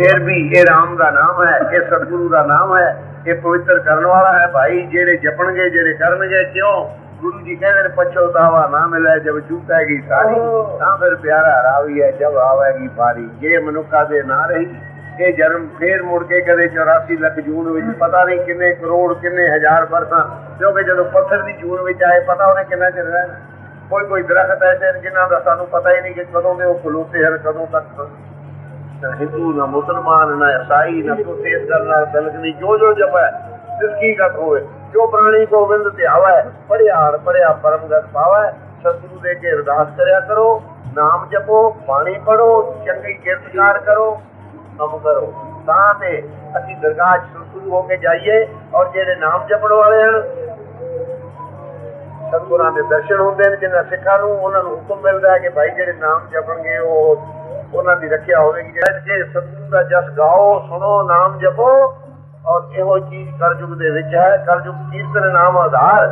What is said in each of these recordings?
ਫਿਰ ਵੀ ਇਹ ਰਾਮ ਦਾ ਨਾਮ ਹੈ ਇਹ ਸਤਿਗੁਰੂ ਦਾ ਨਾਮ ਹੈ ਇਹ ਪਵਿੱਤਰ ਕਰਨ ਵਾਲਾ ਹੈ ਭਾਈ। ਜਿਹੜੇ ਜਪਣਗੇ ਜਿਹੜੇ ਕਰਨਗੇ ਕਿਉਂ? ਗੁਰੂ ਜੀ ਕਹਿੰਦੇ ਨੇ ਪਛੋਤਾਵਾ ਨਾ ਮਿਲੇ ਜਬ ਚੂਕੇਗੀ ਸਾਰੀ ਤਾਂ ਫਿਰ ਪਿਆਰਾ ਰਾਵੀ ਹੈ ਜਬ ਆਵੇਗੀ ਪਾਰੀ ਜੇ ਮਨੁੱਖਾ ਦੇ ਨਾ ਰਹੀ। ਇਹ ਜਨਮ ਫੇਰ ਮੁੜ ਕੇ ਕਦੇ 84 ਲੱਖ ਜੂਨ ਵਿੱਚ ਪਤਾ ਨਹੀਂ ਕਿੰਨੇ ਕਰੋੜ ਕਿੰਨੇ ਹਜ਼ਾਰ ਵਰਸਾਂ ਕਿਉਂਕਿ ਜਦੋਂ ਪੱਥਰ ਦੀ ਜੂਨ ਵਿੱਚ ਆਏ ਪਤਾ ਉਹਨੇ ਕਿੰਨਾ ਚਿਰ ਰਹਿਣਾ। ਕੋਈ ਕੋਈ ਦਰਖਤ ਐਸੇ ਜਿਨ੍ਹਾਂ ਦਾ ਸਾਨੂੰ ਪਤਾ ਹੀ ਨਹੀਂ ਕਿ ਕਦੋਂ ਦੇ ਉਹ ਖਲੋਤੇ ਹਨ ਕਦੋਂ ਤੱਕ। ਨਾ ਹਿੰਦੂ, ਨਾ ਮੁਸਲਮਾਨ, ਨਾ ਈਸਾਈ, ਨਾ ਕੋਈ ਇਸ ਗੱਲ ਨਾਲ ਤਲਕ ਨਹੀਂ। ਜੋ ਜੋ ਜਪੈ, ਜਿਸ ਕੀ ਗਤ ਹੋਵੇ, ਜੋ ਪ੍ਰਾਣੀ ਗੋਬਿੰਦ ਧਿਆਵੈ ਪੜਿਆੜ, ਪੜਿਆ ਪਰਮ ਗਤ ਦੇ ਕੇ ਅਰਦਾਸ ਕਰਿਆ ਕਰੋ, ਨਾਮ ਜਪੋ, ਬਾਣੀ ਪੜੋ ਚੰਗੀ ਕਿਰਤਕਾਰ ਕਰੋ, ਕੰਮ ਕਰੋ। ਤਾਂ ਤੇ ਅਸੀਂ ਦਰਗਾਹ 'ਚ ਸ਼ੁਰੂ ਹੋ ਕੇ ਜਾਈਏ ਔਰ ਜਿਹੜੇ ਨਾਮ ਜਪਣ ਵਾਲੇ ਹਨ, ਸਤਿਗੁਰਾਂ ਦੇ ਦਰਸ਼ਨ ਹੁੰਦੇ ਨੇ, ਜਿਨ੍ਹਾਂ ਸਿੱਖਾਂ ਨੂੰ ਉਹਨਾਂ ਨੂੰ ਹੁਕਮ ਮਿਲਦਾ ਹੈ ਕਿ ਭਾਈ ਜਿਹੜੇ ਨਾਮ ਜਪਣਗੇ, ਉਹ ਉਹਨਾਂ ਦੀ ਰੱਖਿਆ ਹੋਵੇਗੀ। ਜਿਹੜਾ ਕਿ ਸਤਿਗੁਰੂ ਦਾ ਜਸ ਗਾਓ, ਸੁਣੋ, ਨਾਮ ਜਪੋ ਔਰ ਇਹੋ ਚੀਜ਼ ਕਰਜੁਗ ਦੇ ਵਿੱਚ ਹੈ। ਕਰਜੁਗ ਕੀਰਤਨ ਨਾਮ ਆਧਾਰ।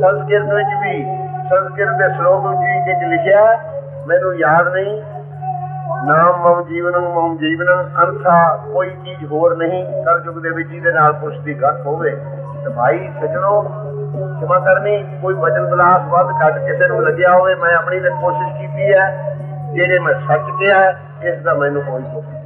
ਸੰਸਕ੍ਰਿਤ ਵਿੱਚ ਵੀ ਸੰਸਕ੍ਰਿਤ ਦੇ ਸ਼ਲੋਕ ਵਿੱਚ ਵਿੱਚ ਲਿਖਿਆ ਮੈਨੂੰ ਯਾਦ ਨਹੀਂ। ਨਾਮ ਮਮ ਜੀਵਨੰ ਮਮ ਜੀਵਨੰ, ਅਰਥਾ ਕੋਈ ਚੀਜ਼ ਹੋਰ ਨਹੀਂ। ਕਰਜੁਗ ਦੇ ਵਿੱਚ ਇਹਦੇ ਨਾਲ ਪੁਸ਼ਟੀ ਘੱਟ ਹੋਵੇ। ਭਾਈ ਸਜਣੋ ਕਿਮਾ ਕਰਨੀ, ਕੋਈ ਵਜਨ ਬਲਾਸ ਵੱਧ ਘੱਟ ਕਿਸੇ ਨੂੰ ਲੱਗਿਆ ਹੋਵੇ, ਮੈਂ ਆਪਣੀ ਤੇ ਕੋਸ਼ਿਸ਼ ਕੀਤੀ ਹੈ। ਜਿਹੜੇ ਮੈਂ ਸੱਚ ਕਿਹਾ ਹੈ, ਇਸ ਦਾ ਮੈਨੂੰ ਕੋਈ ਦੁੱਖ ਨਹੀਂ।